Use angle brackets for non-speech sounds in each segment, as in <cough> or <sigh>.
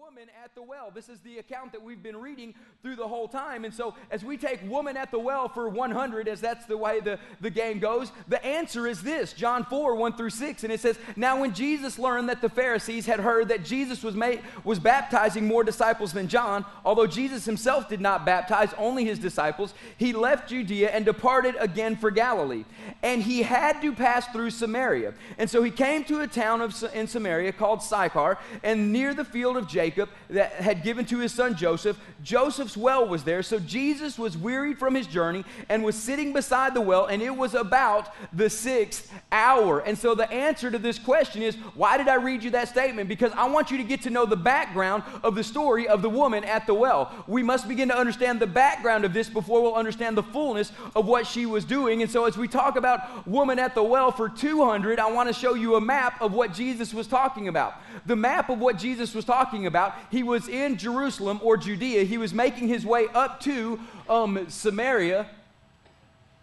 woman at the well. This is the account that we've been reading through the whole time. And so, as we take woman at the well for 100, as that's the way the, the game goes, the answer is this John 4 1 through 6. And it says, Now, when Jesus learned that the Pharisees had heard that Jesus was, made, was baptizing more disciples than John, although Jesus himself did not baptize, only his disciples, he left Judea and departed again for Galilee. And he had to pass through Samaria. And so he came to a town of, in Samaria called Sychar, and near the field of Jacob that had given to his son Joseph. Joseph's well was there. So Jesus was wearied from his journey and was sitting beside the well, and it was about the sixth hour. And so the answer to this question is why did I read you that statement? Because I want you to get to know the background of the story of the woman at the well. We must begin to understand the background of this before we'll understand the fullness of what she was doing. And so as we talk about woman at the well for 200, I want to show you a map of what Jesus was talking about. The map of what Jesus was talking about, he was in Jerusalem or Judea. He was making his way up to um, Samaria.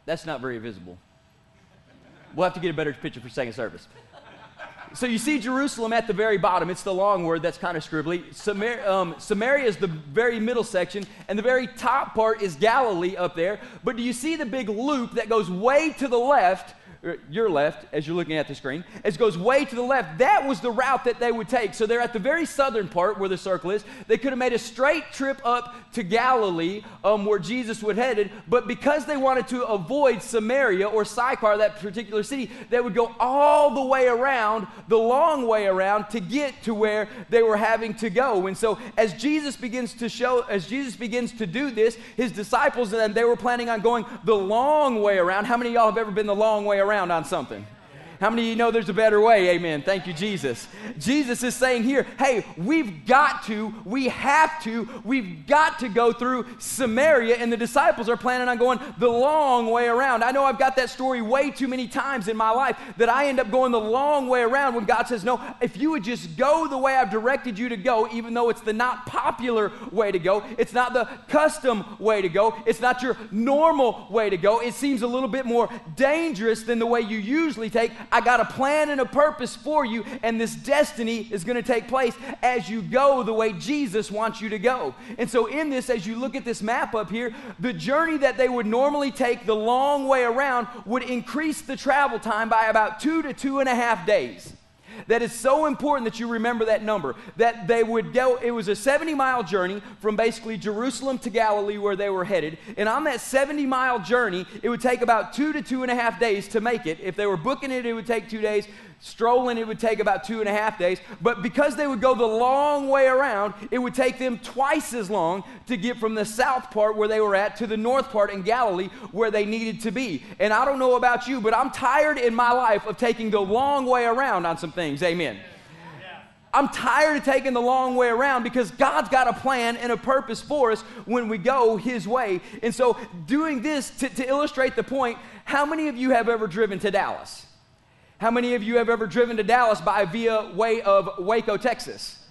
That's not very visible. We'll have to get a better picture for second service. So you see Jerusalem at the very bottom. It's the long word that's kind of scribbly. Samar- um, Samaria is the very middle section, and the very top part is Galilee up there. But do you see the big loop that goes way to the left your left, as you're looking at the screen, as goes way to the left, that was the route that they would take. So they're at the very southern part where the circle is. They could have made a straight trip up to Galilee, um, where Jesus would headed, but because they wanted to avoid Samaria or Sychar, that particular city, they would go all the way around, the long way around, to get to where they were having to go. And so as Jesus begins to show, as Jesus begins to do this, his disciples and they were planning on going the long way around. How many of y'all have ever been the long way around? Around on something. How many of you know there's a better way? Amen. Thank you, Jesus. Jesus is saying here, hey, we've got to, we have to, we've got to go through Samaria, and the disciples are planning on going the long way around. I know I've got that story way too many times in my life that I end up going the long way around when God says, no, if you would just go the way I've directed you to go, even though it's the not popular way to go, it's not the custom way to go, it's not your normal way to go, it seems a little bit more dangerous than the way you usually take. I got a plan and a purpose for you, and this destiny is going to take place as you go the way Jesus wants you to go. And so, in this, as you look at this map up here, the journey that they would normally take the long way around would increase the travel time by about two to two and a half days that is so important that you remember that number. That they would go, it was a 70 mile journey from basically Jerusalem to Galilee where they were headed. And on that 70 mile journey, it would take about two to two and a half days to make it. If they were booking it, it would take two days. Strolling, it would take about two and a half days. But because they would go the long way around, it would take them twice as long to get from the south part where they were at to the north part in Galilee where they needed to be. And I don't know about you, but I'm tired in my life of taking the long way around on some things. Amen. I'm tired of taking the long way around because God's got a plan and a purpose for us when we go His way. And so, doing this to, to illustrate the point, how many of you have ever driven to Dallas? How many of you have ever driven to Dallas by via way of Waco, Texas?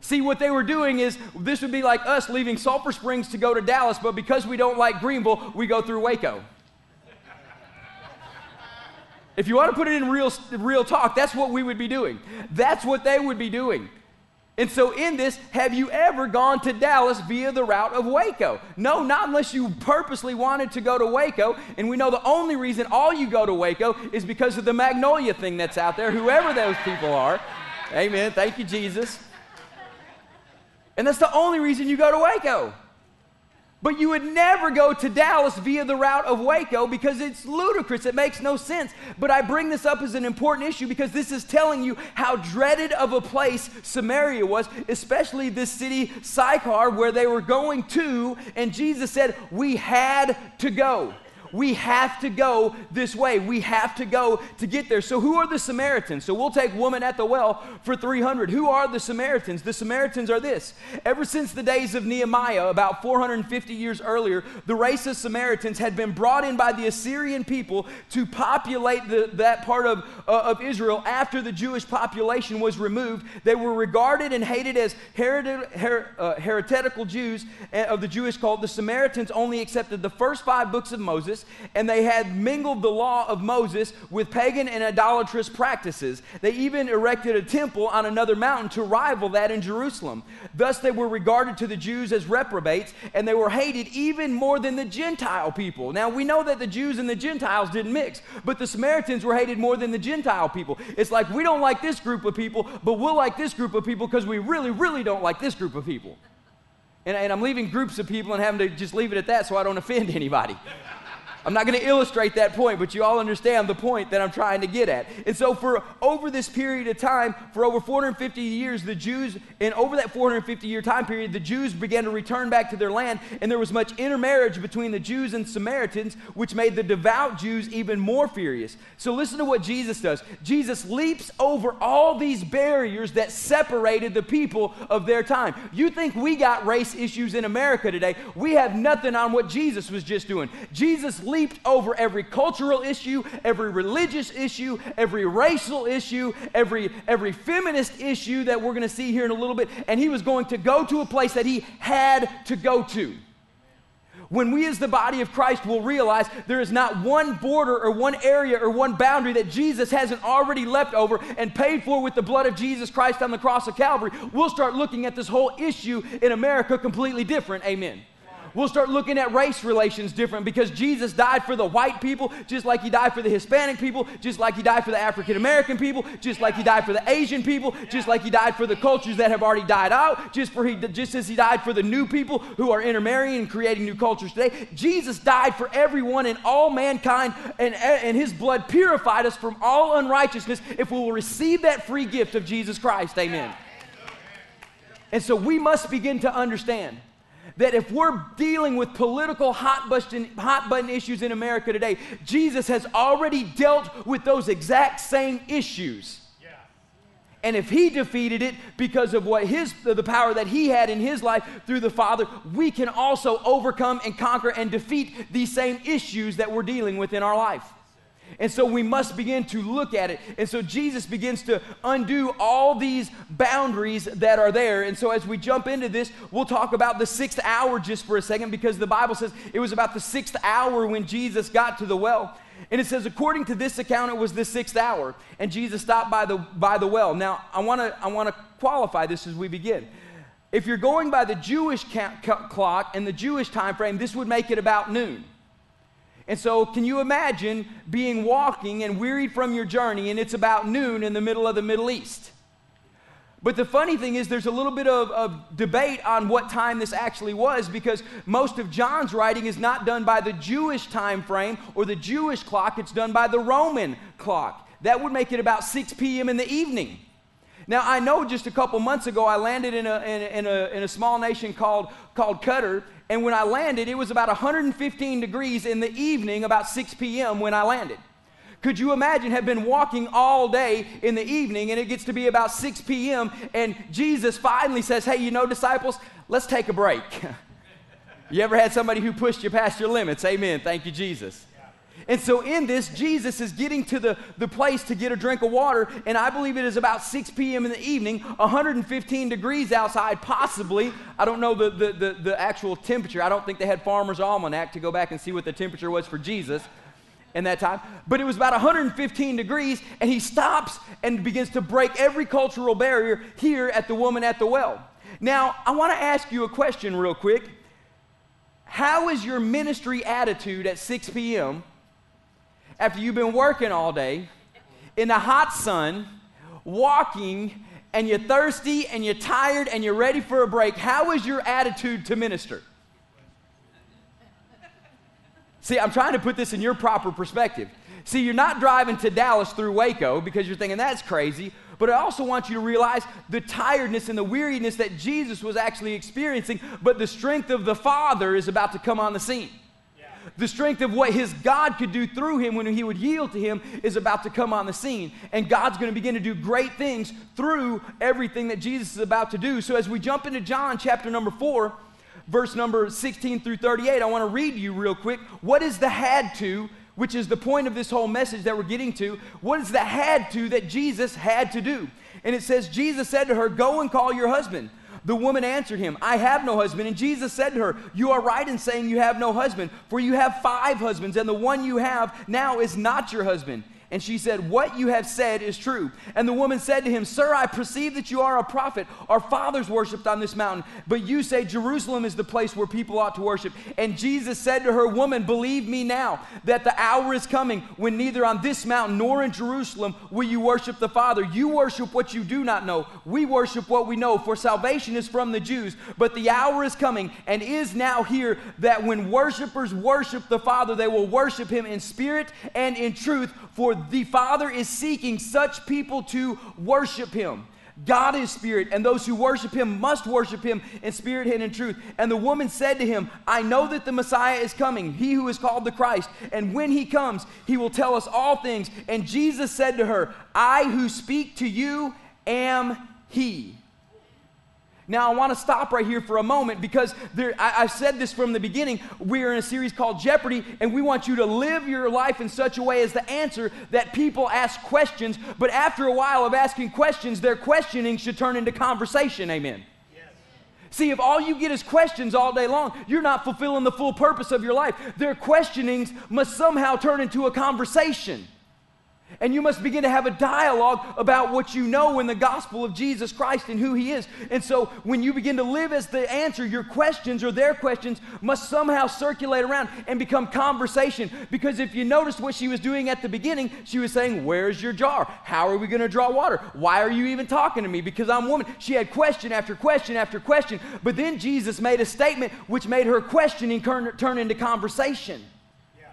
See, what they were doing is this would be like us leaving Sulphur Springs to go to Dallas, but because we don't like Greenville, we go through Waco. If you want to put it in real, real talk, that's what we would be doing. That's what they would be doing. And so, in this, have you ever gone to Dallas via the route of Waco? No, not unless you purposely wanted to go to Waco. And we know the only reason all you go to Waco is because of the Magnolia thing that's out there, whoever those people are. Amen. Thank you, Jesus. And that's the only reason you go to Waco. But you would never go to Dallas via the route of Waco because it's ludicrous. It makes no sense. But I bring this up as an important issue because this is telling you how dreaded of a place Samaria was, especially this city, Sychar, where they were going to. And Jesus said, We had to go. We have to go this way. We have to go to get there. So, who are the Samaritans? So, we'll take woman at the well for 300. Who are the Samaritans? The Samaritans are this. Ever since the days of Nehemiah, about 450 years earlier, the race of Samaritans had been brought in by the Assyrian people to populate the, that part of, uh, of Israel after the Jewish population was removed. They were regarded and hated as her, uh, heretical Jews uh, of the Jewish cult. The Samaritans only accepted the first five books of Moses and they had mingled the law of Moses with pagan and idolatrous practices. They even erected a temple on another mountain to rival that in Jerusalem. Thus, they were regarded to the Jews as reprobates, and they were hated even more than the Gentile people. Now, we know that the Jews and the Gentiles didn't mix, but the Samaritans were hated more than the Gentile people. It's like we don't like this group of people, but we'll like this group of people because we really, really don't like this group of people. And, and I'm leaving groups of people and having to just leave it at that so I don't offend anybody. I'm not going to illustrate that point, but you all understand the point that I'm trying to get at. And so, for over this period of time, for over 450 years, the Jews, and over that 450 year time period, the Jews began to return back to their land, and there was much intermarriage between the Jews and Samaritans, which made the devout Jews even more furious. So, listen to what Jesus does Jesus leaps over all these barriers that separated the people of their time. You think we got race issues in America today? We have nothing on what Jesus was just doing. Jesus leaped over every cultural issue, every religious issue, every racial issue, every, every feminist issue that we're going to see here in a little bit, and he was going to go to a place that he had to go to. When we, as the body of Christ, will realize there is not one border or one area or one boundary that Jesus hasn't already leapt over and paid for with the blood of Jesus Christ on the cross of Calvary, we'll start looking at this whole issue in America completely different. Amen. We'll start looking at race relations different because Jesus died for the white people just like he died for the Hispanic people, just like he died for the African American people, just like he died for the Asian people, just like he died for the cultures that have already died out, just for he just as he died for the new people who are intermarrying and creating new cultures today. Jesus died for everyone and all mankind and, and his blood purified us from all unrighteousness if we will receive that free gift of Jesus Christ. Amen. And so we must begin to understand that if we're dealing with political hot button, hot button issues in America today, Jesus has already dealt with those exact same issues. And if he defeated it because of what his the power that he had in his life through the Father, we can also overcome and conquer and defeat these same issues that we're dealing with in our life. And so we must begin to look at it. And so Jesus begins to undo all these boundaries that are there. And so as we jump into this, we'll talk about the sixth hour just for a second because the Bible says it was about the sixth hour when Jesus got to the well. And it says, according to this account, it was the sixth hour, and Jesus stopped by the, by the well. Now, I want to I wanna qualify this as we begin. If you're going by the Jewish clock and the Jewish time frame, this would make it about noon. And so, can you imagine being walking and wearied from your journey, and it's about noon in the middle of the Middle East? But the funny thing is, there's a little bit of, of, debate on what time this actually was because most of John's writing is not done by the Jewish time frame or the Jewish clock, it's done by the Roman clock. That would make it about 6 p.m. in the evening. Now, I know just a couple months ago I landed in a, in a, in a, in a small nation called, called Qatar, and when I landed, it was about 115 degrees in the evening, about 6 p.m. when I landed. Could you imagine have been walking all day in the evening and it gets to be about 6 p.m. and Jesus finally says, Hey, you know, disciples, let's take a break. <laughs> you ever had somebody who pushed you past your limits? Amen. Thank you, Jesus. And so, in this, Jesus is getting to the, the place to get a drink of water, and I believe it is about 6 p.m. in the evening, 115 degrees outside, possibly. I don't know the, the, the, the actual temperature. I don't think they had Farmer's Almanac to go back and see what the temperature was for Jesus in that time. But it was about 115 degrees, and he stops and begins to break every cultural barrier here at the woman at the well. Now, I want to ask you a question real quick. How is your ministry attitude at 6 p.m.? After you've been working all day in the hot sun, walking, and you're thirsty and you're tired and you're ready for a break, how is your attitude to minister? See, I'm trying to put this in your proper perspective. See, you're not driving to Dallas through Waco because you're thinking that's crazy, but I also want you to realize the tiredness and the weariness that Jesus was actually experiencing, but the strength of the Father is about to come on the scene. The strength of what his God could do through him when he would yield to him is about to come on the scene. And God's going to begin to do great things through everything that Jesus is about to do. So as we jump into John chapter number 4, verse number 16 through 38, I want to read you real quick. What is the had to, which is the point of this whole message that we're getting to? What is the had to that Jesus had to do? And it says, Jesus said to her, Go and call your husband. The woman answered him, I have no husband. And Jesus said to her, You are right in saying you have no husband, for you have five husbands, and the one you have now is not your husband. And she said, What you have said is true. And the woman said to him, Sir, I perceive that you are a prophet. Our fathers worshipped on this mountain, but you say Jerusalem is the place where people ought to worship. And Jesus said to her, Woman, believe me now that the hour is coming when neither on this mountain nor in Jerusalem will you worship the Father. You worship what you do not know. We worship what we know, for salvation is from the Jews. But the hour is coming and is now here that when worshipers worship the Father, they will worship him in spirit and in truth for the Father is seeking such people to worship Him. God is spirit, and those who worship him must worship him in spirit and in truth. And the woman said to him, I know that the Messiah is coming, he who is called the Christ. And when he comes, he will tell us all things. And Jesus said to her, I who speak to you am he. Now, I want to stop right here for a moment because there, I, I said this from the beginning. We're in a series called Jeopardy, and we want you to live your life in such a way as the answer that people ask questions, but after a while of asking questions, their questioning should turn into conversation. Amen. See, if all you get is questions all day long, you're not fulfilling the full purpose of your life. Their questionings must somehow turn into a conversation. And you must begin to have a dialogue about what you know in the gospel of Jesus Christ and who He is. And so when you begin to live as the answer, your questions or their questions must somehow circulate around and become conversation. Because if you notice what she was doing at the beginning, she was saying, Where's your jar? How are we going to draw water? Why are you even talking to me? Because I'm a woman. She had question after question after question. But then Jesus made a statement which made her questioning turn, turn into conversation. Yeah.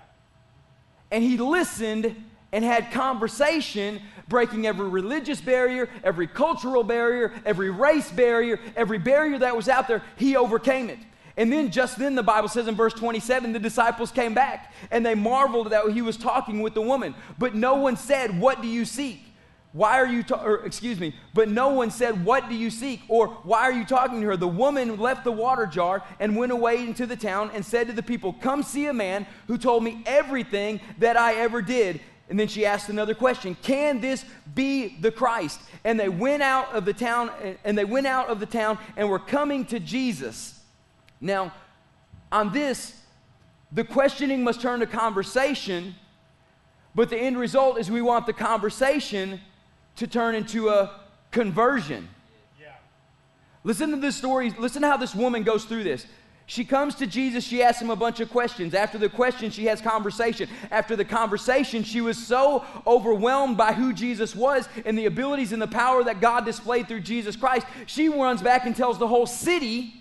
And He listened and had conversation, breaking every religious barrier, every cultural barrier, every race barrier, every barrier that was out there, he overcame it. And then, just then, the Bible says in verse 27, the disciples came back and they marveled that he was talking with the woman. But no one said, What do you seek? Why are you, ta- or excuse me, but no one said, What do you seek? Or why are you talking to her? The woman left the water jar and went away into the town and said to the people, Come see a man who told me everything that I ever did. And then she asked another question Can this be the Christ? And they went out of the town, and they went out of the town and were coming to Jesus. Now, on this, the questioning must turn to conversation, but the end result is we want the conversation to turn into a conversion. Yeah. Listen to this story. Listen to how this woman goes through this. She comes to Jesus, she asks him a bunch of questions. After the question, she has conversation. After the conversation, she was so overwhelmed by who Jesus was and the abilities and the power that God displayed through Jesus Christ, she runs back and tells the whole city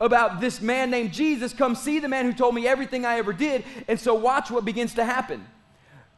about this man named Jesus. Come see the man who told me everything I ever did. And so, watch what begins to happen.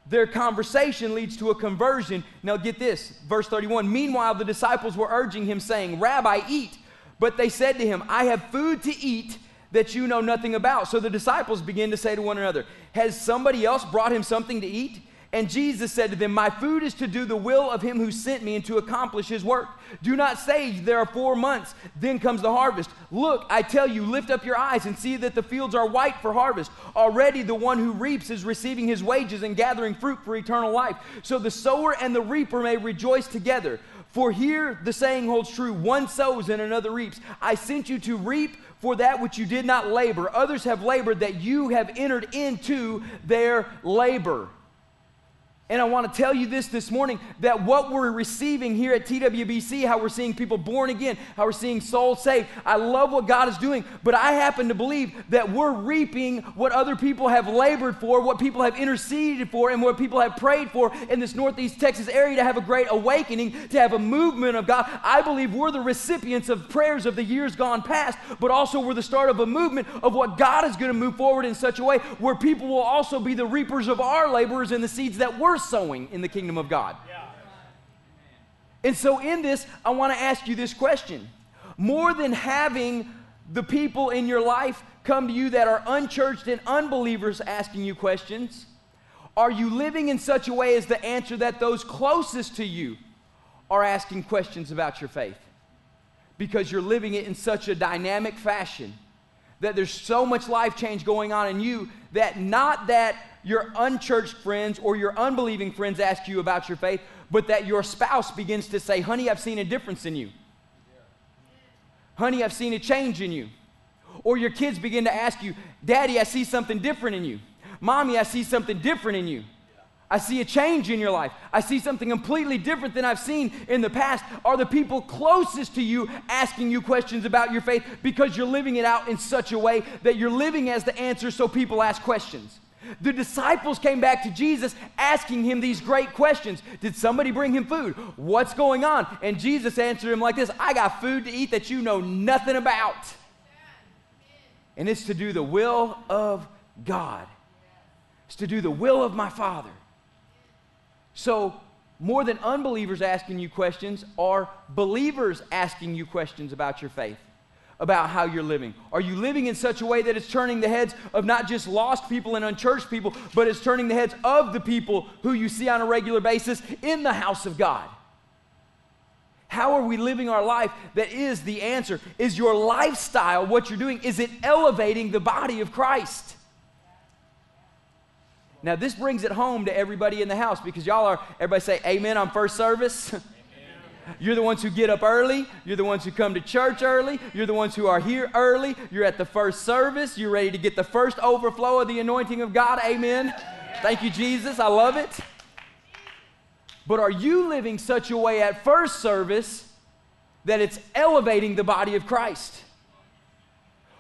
Their conversation leads to a conversion. Now, get this, verse 31. Meanwhile, the disciples were urging him, saying, Rabbi, eat. But they said to him, I have food to eat that you know nothing about. So the disciples begin to say to one another, Has somebody else brought him something to eat? And Jesus said to them, My food is to do the will of him who sent me and to accomplish his work. Do not say, There are four months, then comes the harvest. Look, I tell you, lift up your eyes and see that the fields are white for harvest. Already the one who reaps is receiving his wages and gathering fruit for eternal life. So the sower and the reaper may rejoice together. For here the saying holds true one sows and another reaps. I sent you to reap for that which you did not labor. Others have labored that you have entered into their labor. And I want to tell you this this morning that what we're receiving here at TWBC, how we're seeing people born again, how we're seeing souls saved, I love what God is doing, but I happen to believe that we're reaping what other people have labored for, what people have interceded for, and what people have prayed for in this Northeast Texas area to have a great awakening, to have a movement of God. I believe we're the recipients of prayers of the years gone past, but also we're the start of a movement of what God is going to move forward in such a way where people will also be the reapers of our laborers and the seeds that we're sowing in the kingdom of God. And so, in this, I want to ask you this question. More than having the people in your life come to you that are unchurched and unbelievers asking you questions, are you living in such a way as the answer that those closest to you are asking questions about your faith? Because you're living it in such a dynamic fashion that there's so much life change going on in you that not that your unchurched friends or your unbelieving friends ask you about your faith, but that your spouse begins to say, Honey, I've seen a difference in you. Honey, I've seen a change in you. Or your kids begin to ask you, Daddy, I see something different in you. Mommy, I see something different in you. I see a change in your life. I see something completely different than I've seen in the past. Are the people closest to you asking you questions about your faith because you're living it out in such a way that you're living as the answer so people ask questions? The disciples came back to Jesus asking him these great questions. Did somebody bring him food? What's going on? And Jesus answered him like this I got food to eat that you know nothing about. And it's to do the will of God, it's to do the will of my Father. So, more than unbelievers asking you questions, are believers asking you questions about your faith, about how you're living? Are you living in such a way that it's turning the heads of not just lost people and unchurched people, but it's turning the heads of the people who you see on a regular basis in the house of God? How are we living our life that is the answer? Is your lifestyle, what you're doing, is it elevating the body of Christ? Now, this brings it home to everybody in the house because y'all are, everybody say amen on first service. <laughs> You're the ones who get up early. You're the ones who come to church early. You're the ones who are here early. You're at the first service. You're ready to get the first overflow of the anointing of God. Amen. Thank you, Jesus. I love it. But are you living such a way at first service that it's elevating the body of Christ?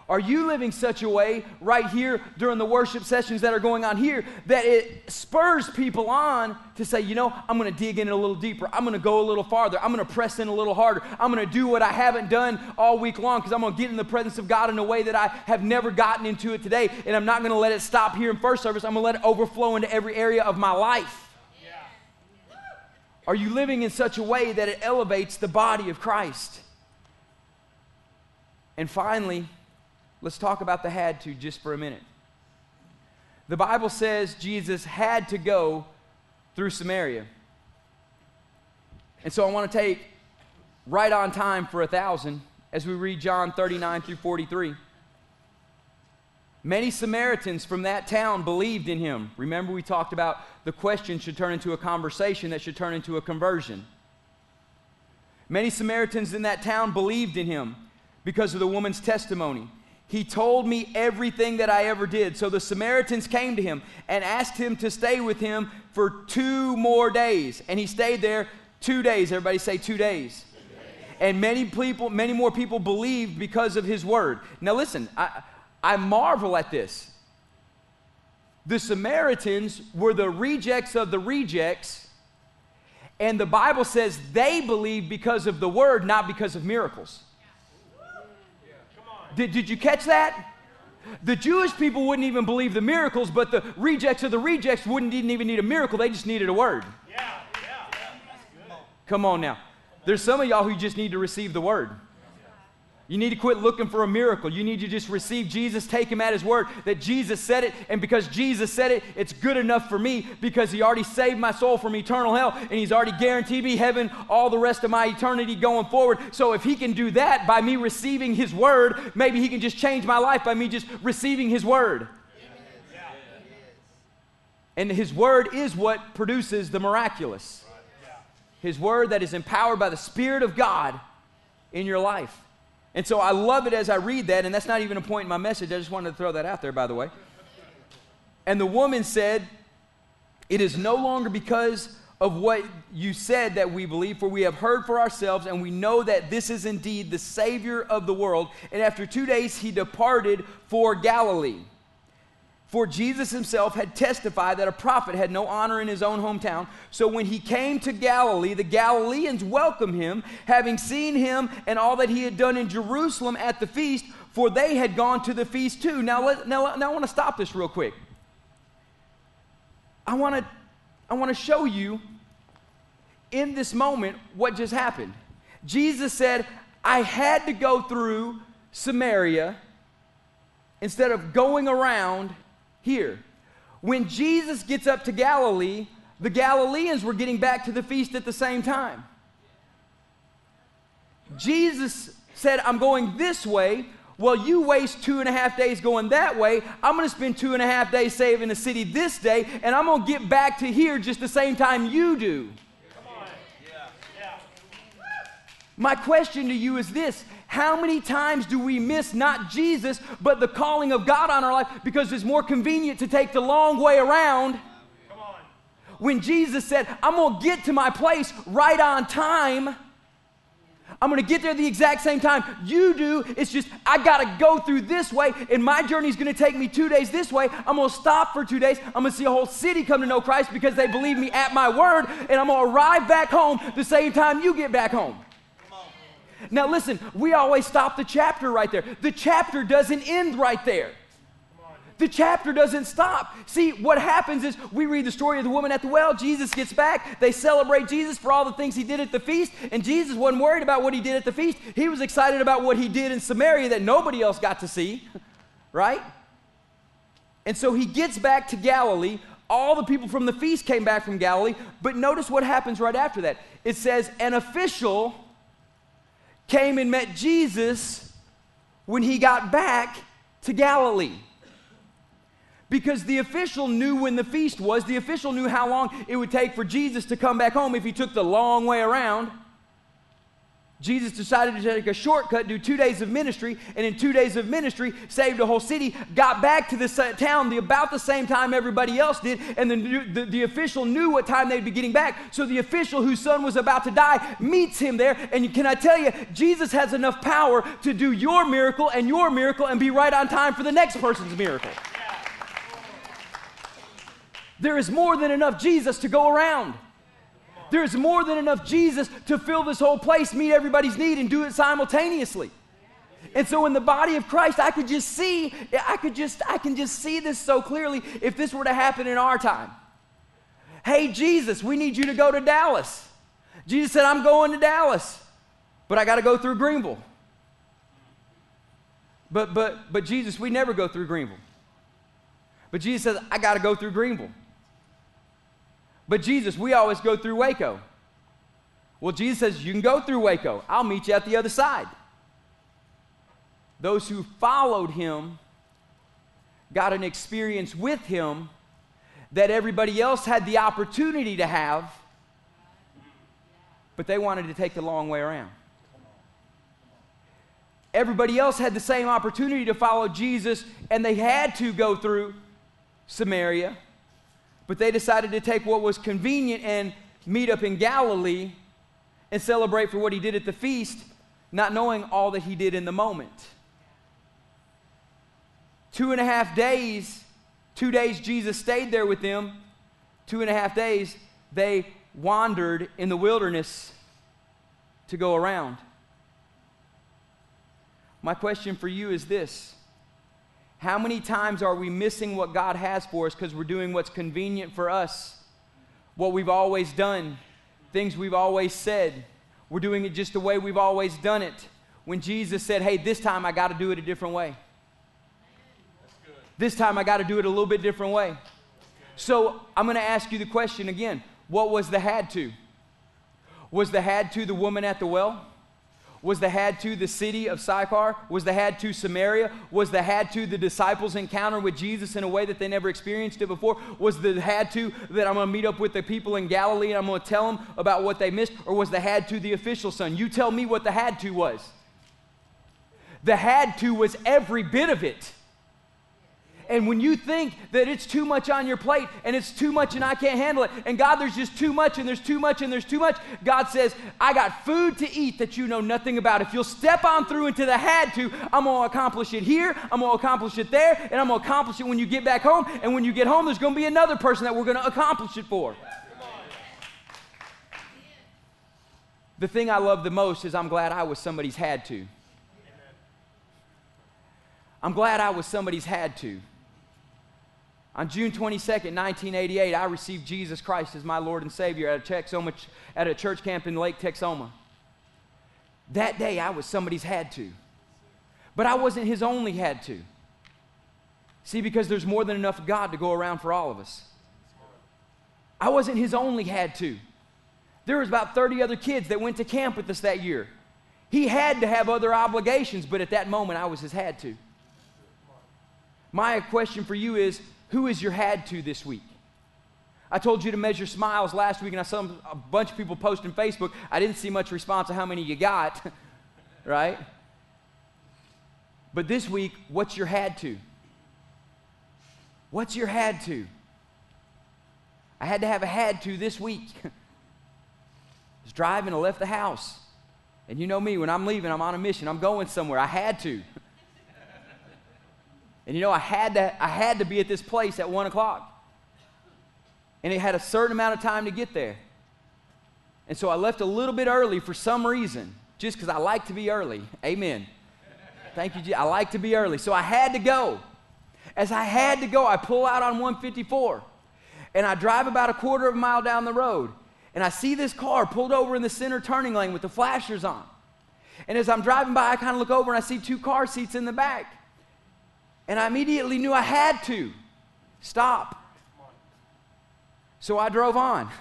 Are you living such a way right here during the worship sessions that are going on here that it spurs people on to say, you know, I'm going to dig in a little deeper. I'm going to go a little farther. I'm going to press in a little harder. I'm going to do what I haven't done all week long because I'm going to get in the presence of God in a way that I have never gotten into it today. And I'm not going to let it stop here in first service. I'm going to let it overflow into every area of my life. Are you living in such a way that it elevates the body of Christ? And finally, Let's talk about the had to just for a minute. The Bible says Jesus had to go through Samaria. And so I want to take right on time for a thousand as we read John 39 through 43. Many Samaritans from that town believed in him. Remember, we talked about the question should turn into a conversation that should turn into a conversion. Many Samaritans in that town believed in him because of the woman's testimony. He told me everything that I ever did. So the Samaritans came to him and asked him to stay with him for two more days. And he stayed there two days. Everybody say two days. And many people, many more people believed because of his word. Now listen, I, I marvel at this. The Samaritans were the rejects of the rejects, and the Bible says they believed because of the word, not because of miracles. Did, did you catch that? The Jewish people wouldn't even believe the miracles, but the rejects of the rejects wouldn't even need a miracle. They just needed a word. Yeah, yeah, Come on now. There's some of y'all who just need to receive the word. You need to quit looking for a miracle. You need to just receive Jesus, take him at his word that Jesus said it, and because Jesus said it, it's good enough for me because he already saved my soul from eternal hell and he's already guaranteed me heaven all the rest of my eternity going forward. So if he can do that by me receiving his word, maybe he can just change my life by me just receiving his word. And his word is what produces the miraculous. His word that is empowered by the Spirit of God in your life. And so I love it as I read that, and that's not even a point in my message. I just wanted to throw that out there, by the way. And the woman said, It is no longer because of what you said that we believe, for we have heard for ourselves, and we know that this is indeed the Savior of the world. And after two days, he departed for Galilee. For Jesus himself had testified that a prophet had no honor in his own hometown. So when he came to Galilee, the Galileans welcomed him, having seen him and all that he had done in Jerusalem at the feast, for they had gone to the feast too. Now, let, now, now I want to stop this real quick. I want to I want to show you in this moment what just happened. Jesus said, I had to go through Samaria instead of going around here. When Jesus gets up to Galilee, the Galileans were getting back to the feast at the same time. Jesus said, I'm going this way. Well, you waste two and a half days going that way. I'm going to spend two and a half days saving the city this day, and I'm going to get back to here just the same time you do. My question to you is this How many times do we miss not Jesus, but the calling of God on our life because it's more convenient to take the long way around? When Jesus said, I'm going to get to my place right on time. I'm going to get there the exact same time you do. It's just, I got to go through this way, and my journey is going to take me two days this way. I'm going to stop for two days. I'm going to see a whole city come to know Christ because they believe me at my word, and I'm going to arrive back home the same time you get back home. Now, listen, we always stop the chapter right there. The chapter doesn't end right there the chapter doesn't stop. See, what happens is we read the story of the woman at the well. Jesus gets back. They celebrate Jesus for all the things he did at the feast. And Jesus wasn't worried about what he did at the feast. He was excited about what he did in Samaria that nobody else got to see, right? And so he gets back to Galilee. All the people from the feast came back from Galilee. But notice what happens right after that. It says, An official came and met Jesus when he got back to Galilee because the official knew when the feast was. The official knew how long it would take for Jesus to come back home if he took the long way around. Jesus decided to take a shortcut, do two days of ministry, and in two days of ministry, saved a whole city, got back to this town the, about the same time everybody else did, and the, the, the official knew what time they'd be getting back. So the official whose son was about to die meets him there, and can I tell you, Jesus has enough power to do your miracle and your miracle and be right on time for the next person's miracle. There is more than enough Jesus to go around. There is more than enough Jesus to fill this whole place, meet everybody's need, and do it simultaneously. And so in the body of Christ, I could just see, I could just, I can just see this so clearly if this were to happen in our time. Hey, Jesus, we need you to go to Dallas. Jesus said, I'm going to Dallas, but I got to go through Greenville. But, but, but Jesus, we never go through Greenville. But Jesus says, I got to go through Greenville. But Jesus, we always go through Waco. Well, Jesus says, You can go through Waco. I'll meet you at the other side. Those who followed him got an experience with him that everybody else had the opportunity to have, but they wanted to take the long way around. Everybody else had the same opportunity to follow Jesus, and they had to go through Samaria but they decided to take what was convenient and meet up in Galilee and celebrate for what he did at the feast, not knowing all that he did in the moment. Two and a half days, two days Jesus stayed there with them. Two and a half days, they wandered in the wilderness to go around. My question for you is this how many times are we missing what God has for us because we're doing what's convenient for us? What we've always done, things we've always said. We're doing it just the way we've always done it. When Jesus said, Hey, this time I got to do it a different way. This time I got to do it a little bit different way. So I'm going to ask you the question again What was the had to? Was the had to the woman at the well? Was the had to the city of Sychar? Was the had to Samaria? Was the had to the disciples' encounter with Jesus in a way that they never experienced it before? Was the had to that I'm going to meet up with the people in Galilee and I'm going to tell them about what they missed? Or was the had to the official son? You tell me what the had to was. The had to was every bit of it. And when you think that it's too much on your plate and it's too much and I can't handle it, and God, there's just too much and there's too much and there's too much, God says, I got food to eat that you know nothing about. If you'll step on through into the had to, I'm going to accomplish it here, I'm going to accomplish it there, and I'm going to accomplish it when you get back home. And when you get home, there's going to be another person that we're going to accomplish it for. The thing I love the most is I'm glad I was somebody's had to. I'm glad I was somebody's had to. On June 22nd, 1988, I received Jesus Christ as my Lord and Savior at a, Texoma, at a church camp in Lake Texoma. That day, I was somebody's had to. But I wasn't his only had to. See, because there's more than enough God to go around for all of us. I wasn't his only had to. There was about 30 other kids that went to camp with us that year. He had to have other obligations, but at that moment, I was his had to. My question for you is who is your had to this week? I told you to measure smiles last week, and I saw a bunch of people posting Facebook. I didn't see much response to how many you got, <laughs> right? But this week, what's your had to? What's your had to? I had to have a had to this week. <laughs> I was driving, I left the house. And you know me, when I'm leaving, I'm on a mission. I'm going somewhere. I had to. <laughs> and you know, I had to, I had to be at this place at one o'clock. And it had a certain amount of time to get there. And so I left a little bit early for some reason, just because I like to be early. Amen. Thank you. I like to be early. So I had to go. As I had to go, I pull out on 154 and I drive about a quarter of a mile down the road and I see this car pulled over in the center turning lane with the flashers on. And as I'm driving by, I kind of look over and I see two car seats in the back. And I immediately knew I had to stop. So I drove on. <laughs>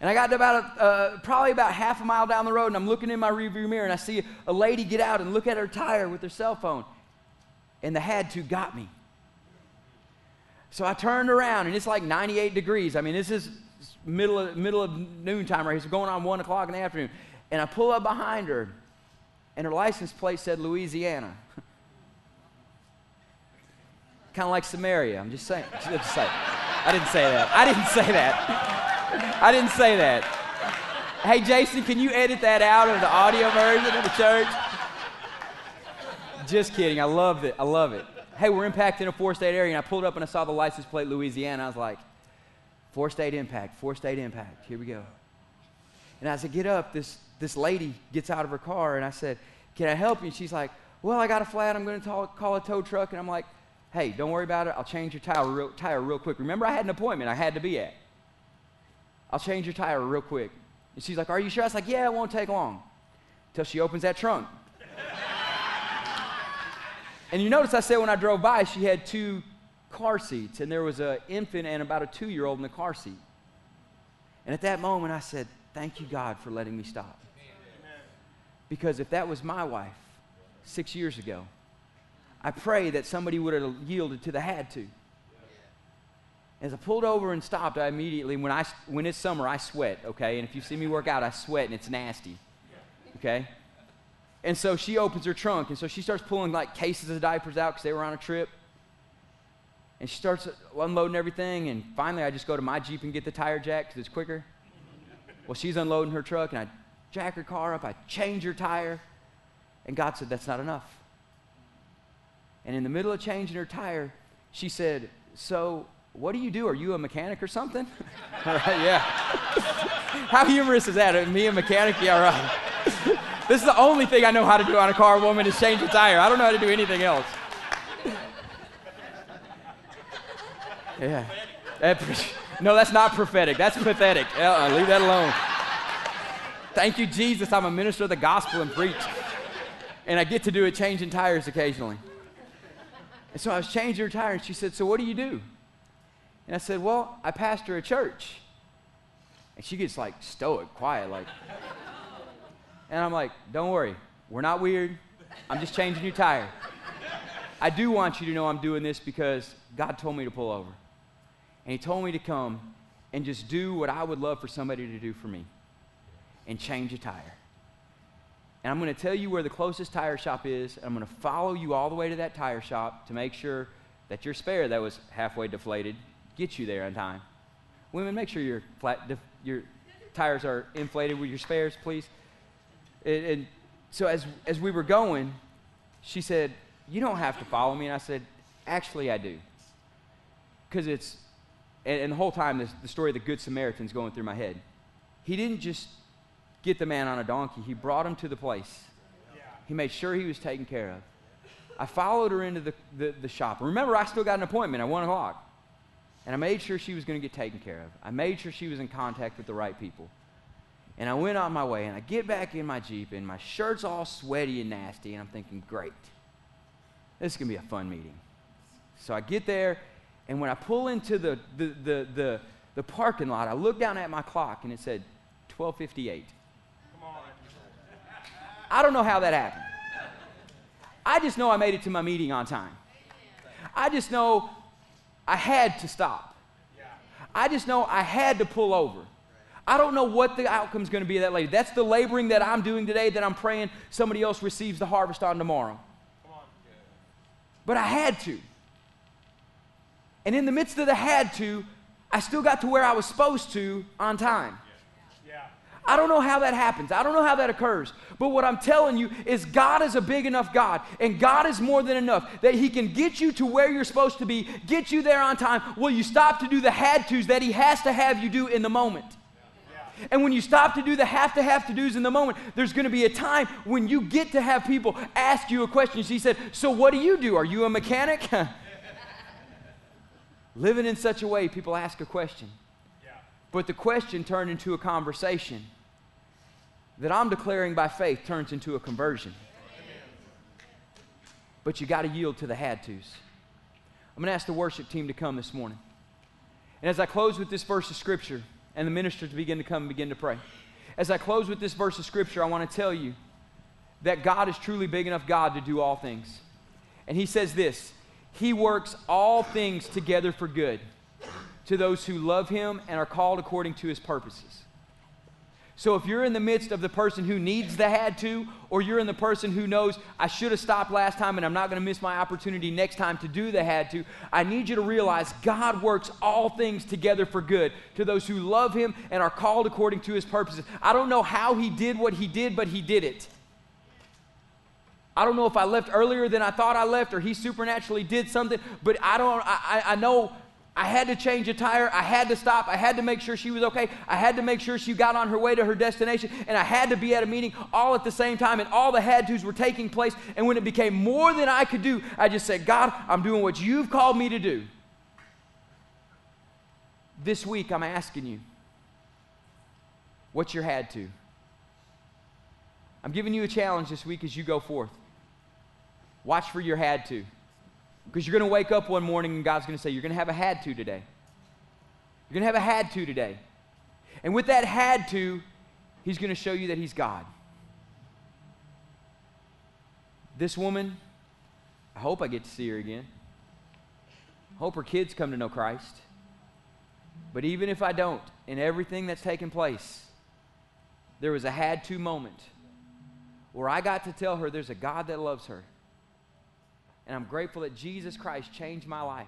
And I got to about a, uh, probably about half a mile down the road, and I'm looking in my rearview mirror, and I see a lady get out and look at her tire with her cell phone. And the had to got me. So I turned around, and it's like 98 degrees. I mean, this is middle of, middle of noontime right here. It's going on 1 o'clock in the afternoon. And I pull up behind her, and her license plate said Louisiana. Kind of like Samaria. I'm just saying. <laughs> Just saying. I didn't say that. I didn't say that. I didn't say that. Hey, Jason, can you edit that out of the audio version of the church? Just kidding. I love it. I love it. Hey, we're impacting a four state area, and I pulled up and I saw the license plate Louisiana. I was like, four state impact, four state impact. Here we go. And as I get up, this, this lady gets out of her car, and I said, Can I help you? She's like, Well, I got a flat. I'm going to call a tow truck. And I'm like, Hey, don't worry about it. I'll change your tire real, tire real quick. Remember, I had an appointment I had to be at. I'll change your tire real quick. And she's like, Are you sure? I was like, Yeah, it won't take long. Until she opens that trunk. <laughs> and you notice I said when I drove by, she had two car seats, and there was an infant and about a two year old in the car seat. And at that moment, I said, Thank you, God, for letting me stop. Because if that was my wife six years ago, I pray that somebody would have yielded to the had to. As I pulled over and stopped, I immediately, when, I, when it's summer, I sweat, okay? And if you see me work out, I sweat and it's nasty, okay? And so she opens her trunk, and so she starts pulling like cases of diapers out because they were on a trip. And she starts unloading everything, and finally I just go to my Jeep and get the tire jack because it's quicker. Well, she's unloading her truck, and I jack her car up, I change her tire, and God said, That's not enough. And in the middle of changing her tire, she said, So, what do you do? Are you a mechanic or something? <laughs> yeah. <laughs> how humorous is that? Me, a mechanic? Yeah, right. <laughs> this is the only thing I know how to do on a car, woman, is change a tire. I don't know how to do anything else. yeah. no, that's not prophetic. That's pathetic. Uh-uh, leave that alone. Thank you, Jesus. I'm a minister of the gospel and preach. And I get to do it changing tires occasionally. And so I was changing her tire, and she said, So what do you do? And I said, Well, I pastor a church. And she gets like stoic, quiet, like. And I'm like, Don't worry, we're not weird. I'm just changing your tire. I do want you to know I'm doing this because God told me to pull over. And He told me to come and just do what I would love for somebody to do for me and change a tire. And I'm going to tell you where the closest tire shop is. I'm going to follow you all the way to that tire shop to make sure that your spare that was halfway deflated gets you there on time. Women, make sure your, flat, def, your tires are inflated with your spares, please. And, and so as, as we were going, she said, You don't have to follow me. And I said, Actually, I do. Because it's, and, and, the whole time, this, the story of the Good Samaritan's going through my head. He didn't just get the man on a donkey, he brought him to the place. He made sure he was taken care of. I followed her into the, the, the shop. Remember, I still got an appointment at 1 o'clock. And I made sure she was going to get taken care of. I made sure she was in contact with the right people. And I went on my way, and I get back in my Jeep, and my shirt's all sweaty and nasty, and I'm thinking, great. This is going to be a fun meeting. So I get there, and when I pull into the, the, the, the, the parking lot, I look down at my clock, and it said 1258. I don't know how that happened. I just know I made it to my meeting on time. I just know I had to stop. I just know I had to pull over. I don't know what the outcome's going to be of that lady. That's the laboring that I'm doing today that I'm praying somebody else receives the harvest on tomorrow. but I had to. And in the midst of the had to, I still got to where I was supposed to on time. I don't know how that happens. I don't know how that occurs. But what I'm telling you is God is a big enough God, and God is more than enough that He can get you to where you're supposed to be, get you there on time. Will you stop to do the had tos that He has to have you do in the moment? And when you stop to do the have to have to do's in the moment, there's going to be a time when you get to have people ask you a question. She said, So what do you do? Are you a mechanic? <laughs> Living in such a way, people ask a question. Yeah. But the question turned into a conversation that I'm declaring by faith turns into a conversion. But you got to yield to the had tos. I'm going to ask the worship team to come this morning. And as I close with this verse of Scripture, and the ministers begin to come and begin to pray. As I close with this verse of Scripture, I want to tell you that God is truly big enough God to do all things. And He says this He works all things together for good to those who love Him and are called according to His purposes. So if you're in the midst of the person who needs the had to, or you're in the person who knows, I should have stopped last time and I'm not going to miss my opportunity next time to do the had to, I need you to realize God works all things together for good to those who love Him and are called according to His purposes. I don't know how He did what He did, but He did it. I don't know if I left earlier than I thought I left or He supernaturally did something, but I don't, I, I know I had to change a tire. I had to stop. I had to make sure she was okay. I had to make sure she got on her way to her destination. And I had to be at a meeting all at the same time. And all the had tos were taking place. And when it became more than I could do, I just said, God, I'm doing what you've called me to do. This week, I'm asking you, what's your had to? I'm giving you a challenge this week as you go forth. Watch for your had to. Because you're going to wake up one morning and God's going to say, You're going to have a had to today. You're going to have a had to today. And with that had to, He's going to show you that He's God. This woman, I hope I get to see her again. I hope her kids come to know Christ. But even if I don't, in everything that's taken place, there was a had to moment where I got to tell her there's a God that loves her. And I'm grateful that Jesus Christ changed my life.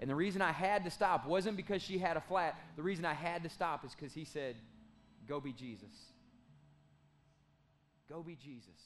And the reason I had to stop wasn't because she had a flat. The reason I had to stop is because he said, Go be Jesus. Go be Jesus.